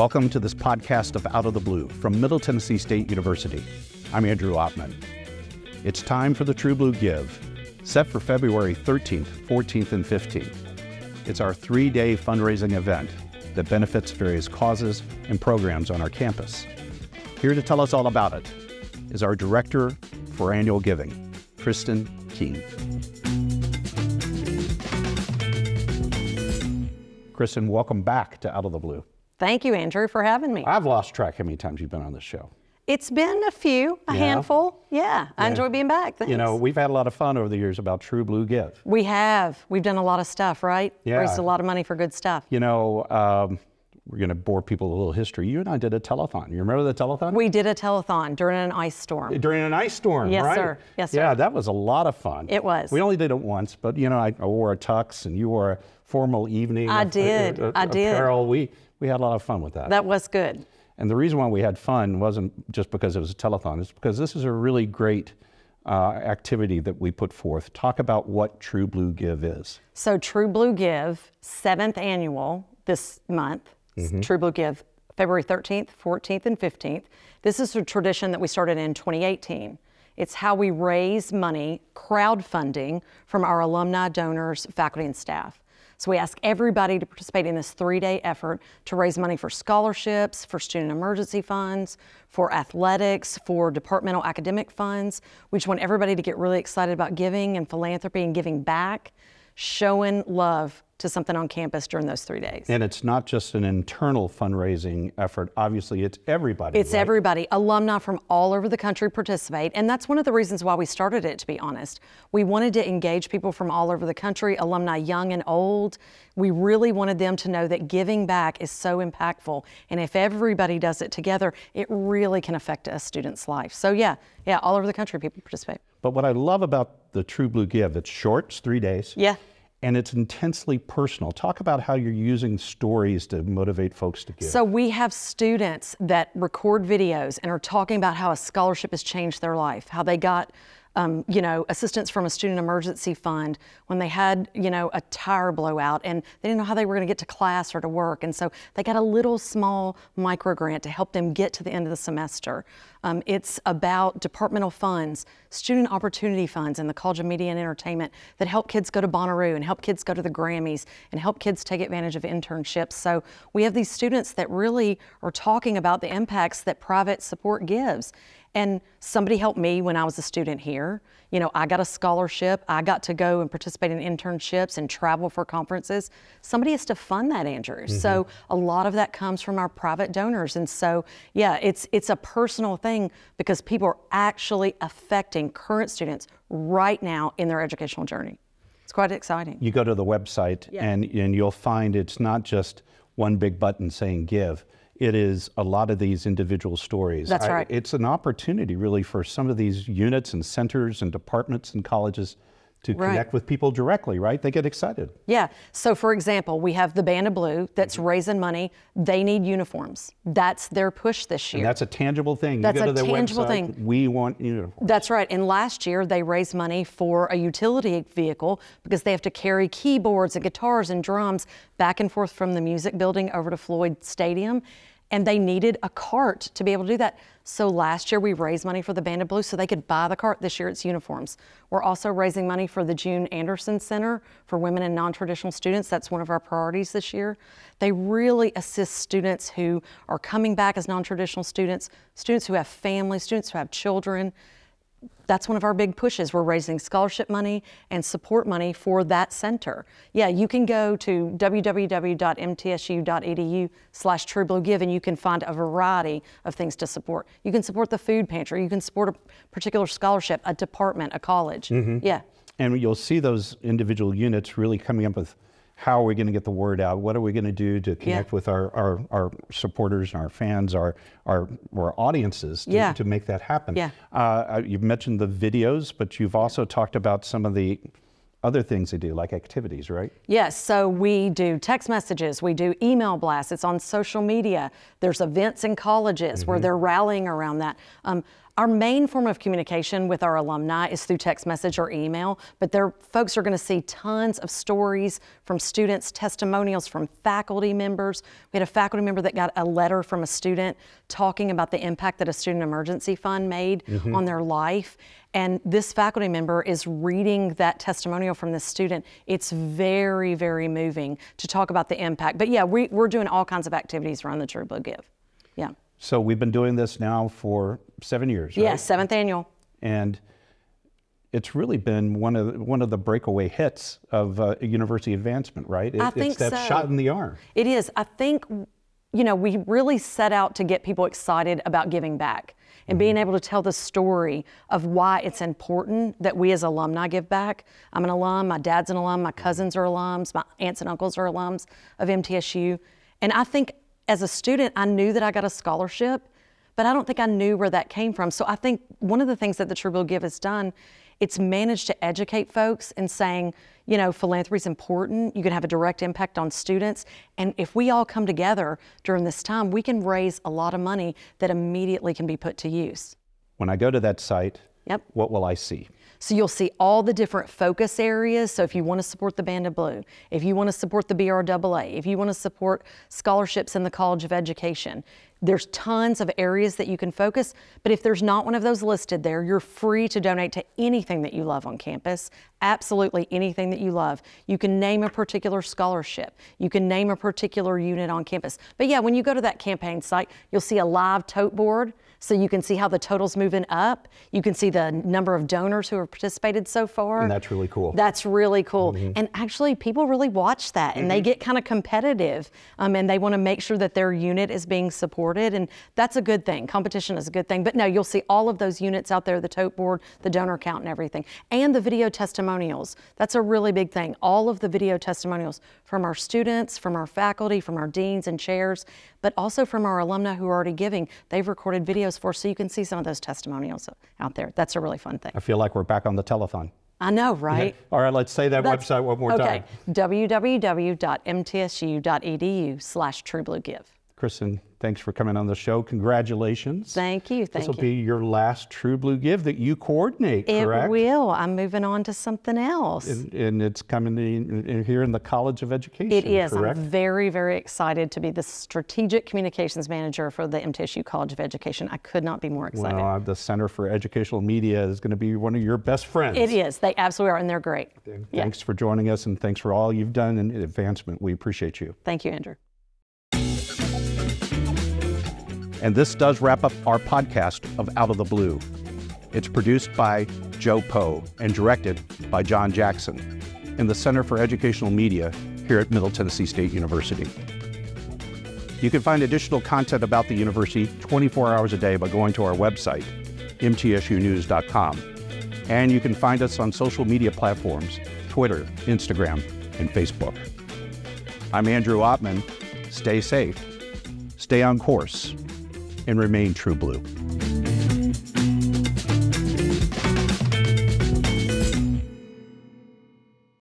Welcome to this podcast of Out of the Blue from Middle Tennessee State University. I'm Andrew Oppmann. It's time for the True Blue Give, set for February 13th, 14th, and 15th. It's our three day fundraising event that benefits various causes and programs on our campus. Here to tell us all about it is our Director for Annual Giving, Kristen Keene. Kristen, welcome back to Out of the Blue. Thank you, Andrew, for having me. I've lost track how many times you've been on this show. It's been a few, a Yeah. handful. Yeah, I enjoy being back. Thanks. You know, we've had a lot of fun over the years about True Blue Give. we have. We've done a lot of stuff, right? Yeah. Raised a lot of money for good stuff. You know, um, we're going to bore people with a little history. You and I did a telethon. You remember the telethon? We did a telethon during an ice storm. During an ice storm, Yes, right? sir. Yes, sir. Yeah, that was a lot of fun. It was. We only did it once, but you know, I, I wore a tux and you wore a formal evening. I of- did. uh, uh, I did. Apparel. We we had a lot of fun with that. That was good. And the reason why we had fun wasn't just because it was a telethon, it's because this is a really great uh, activity that we put forth. Talk about what True Blue Give is. So True Blue Give, seventh annual this month. Mm-hmm. True Blue Give, February 13th, 14th, and 15th. This is a tradition that we started in 2018. It's how we raise money, crowdfunding from our alumni, donors, faculty, and staff. So we ask everybody to participate in this three-day effort to raise money for scholarships, for student emergency funds, for athletics, for departmental academic funds. We just want everybody to get really excited about giving and philanthropy and giving back, showing love to something on campus during those three days. And it's not just an internal fundraising effort. Obviously, it's everybody. It's right? everybody. Alumni from all over the country participate, and that's one of the reasons why we started it, to be honest. We wanted to engage people from all over the country, alumni young and old. We really wanted them to know that giving back is so impactful, and if everybody does it together, it really can affect a student's life. So, yeah, yeah, all over the country, people participate. But what I love about the True Blue Give, it's short, it's three days. Yeah. And it's intensely personal. Talk about how you're using stories to motivate folks to give. So we have students that record videos and are talking about how a scholarship has changed their life, how they got, um, you know, assistance from a student emergency fund when they had, you know, a tire blowout and they didn't know how they were going to get to class or to work, and so they got a little small micro grant to help them get to the end of the semester. Um, it's about departmental funds, student opportunity funds in the College of Media and Entertainment that help kids go to Bonnaroo and help kids go to the Grammys and help kids take advantage of internships. So we have these students that really are talking about the impacts that private support gives. And somebody helped me when I was a student here. You know, I got a scholarship. I got to go and participate in internships and travel for conferences. Somebody has to fund that, Andrew. So a lot of that comes from our private donors. And so, yeah, it's it's a personal thing because people are actually affecting current students right now in their educational journey. It's quite exciting. you go to the website and, and you'll find it's not just one big button saying give. It is a lot of these individual stories. That's right. It's an opportunity really for some of these units and centers and departments and colleges to Right. connect with people directly, right? They get excited. Yeah. So, for example, we have the Band of Blue that's mm-hmm. raising money. They need uniforms. That's their push this year. And that's a tangible thing. That's a tangible website, thing. We want uniforms. That's right. And last year they raised money for a utility vehicle because they have to carry keyboards and guitars and drums back and forth from the music building over to Floyd Stadium. And they needed a cart to be able to do that. So last year we raised money for the Band of Blue so they could buy the cart. This year it's uniforms. We're also raising money for the June Anderson Center for women and non-traditional students. That's one of our priorities this year. They really assist students who are coming back as non-traditional students, students who have families, students who have children that's one of our big pushes. We're raising scholarship money and support money for that center. Yeah, you can go to www.mtsu.edu slash truebluegive and you can find a variety of things to support. You can support the food pantry. You can support a particular scholarship, a department, a college. Mm-hmm. Yeah. And you'll see those individual units really coming up with how are we going to get the word out? What are we going to do to connect with our, our, our supporters and our fans, our, our, our audiences to, Yeah. to make that happen? Yeah. Uh, you've mentioned the videos, but you've also talked about some of the other things they do, like activities, right? Yes, so we do text messages, we do email blasts, it's on social media. There's events in colleges where they're rallying around that. Um, Our main form of communication with our alumni is through text message or email, but there folks are going to see tons of stories from students, testimonials from faculty members. We had a faculty member that got a letter from a student talking about the impact that a student emergency fund made mm-hmm. on their life. And this faculty member is reading that testimonial from this student. It's very, very moving to talk about the impact. But yeah, we, we're doing all kinds of activities around the True Blue Give. Yeah. So we've been doing this now for seven years. Right? Yes, seventh annual. And it's really been one of one of the breakaway hits of uh, university advancement, right? It, I think it's that so. shot in the arm. It is. I think, you know, we really set out to get people excited about giving back and being able to tell the story of why it's important that we as alumni give back. I'm an alum, my dad's an alum, my cousins are alums, my aunts and uncles are alums of MTSU. And I think as a student, I knew that I got a scholarship, but I don't think I knew where that came from. So I think one of the things that the True Blue Give has done, it's managed to educate folks in saying, you know, philanthropy is important. You can have a direct impact on students. And if we all come together during this time, we can raise a lot of money that immediately can be put to use. When I go to that site, yep. what will I see? So you'll see all the different focus areas. So if you want to support the Band of Blue, if you want to support the BRAA, if you want to support scholarships in the College of Education, there's tons of areas that you can focus, but if there's not one of those listed there, you're free to donate to anything that you love on campus, absolutely anything that you love. You can name a particular scholarship, you can name a particular unit on campus. But yeah, when you go to that campaign site, you'll see a live tote board so you can see how the total's moving up. You can see the number of donors who have participated so far. And that's really cool. That's really cool. Mm-hmm. And actually, people really watch that and mm-hmm. they get kind of competitive um, and they want to make sure that their unit is being supported. And that's a good thing. Competition is a good thing. But no, you'll see all of those units out there the tote board, the donor count, and everything. And the video testimonials. That's a really big thing. All of the video testimonials from our students, from our faculty, from our deans and chairs, but also from our alumni who are already giving. They've recorded videos for so you can see some of those testimonials out there. That's a really fun thing. I feel like we're back on the telethon. I know, right? Yeah. All right, let's say that That's, website one more okay. time. www.mtsu.edu slash truebluegive. Kristen, thanks for coming on the show. Congratulations. Thank you. Thank this will be your last True Blue Give that you coordinate, it correct? It will. I'm moving on to something else. And, and it's coming in, in, here in the College of Education. It is. Correct? I'm very, very excited to be the strategic communications manager for the MTSU College of Education. I could not be more excited. Well, uh, the Center for Educational Media is going to be one of your best friends. It is. They absolutely are, and they're great. Thanks yeah. for joining us, and thanks for all you've done in advancement. We appreciate you. Thank you, Andrew. And this does wrap up our podcast of Out of the Blue. It's produced by Joe Poe and directed by John Jackson in the Center for Educational Media here at Middle Tennessee State University. You can find additional content about the university 24 hours a day by going to our website, mtsunews.com. And you can find us on social media platforms Twitter, Instagram, and Facebook. I'm Andrew Oppmann. Stay safe, stay on course, and remain true blue.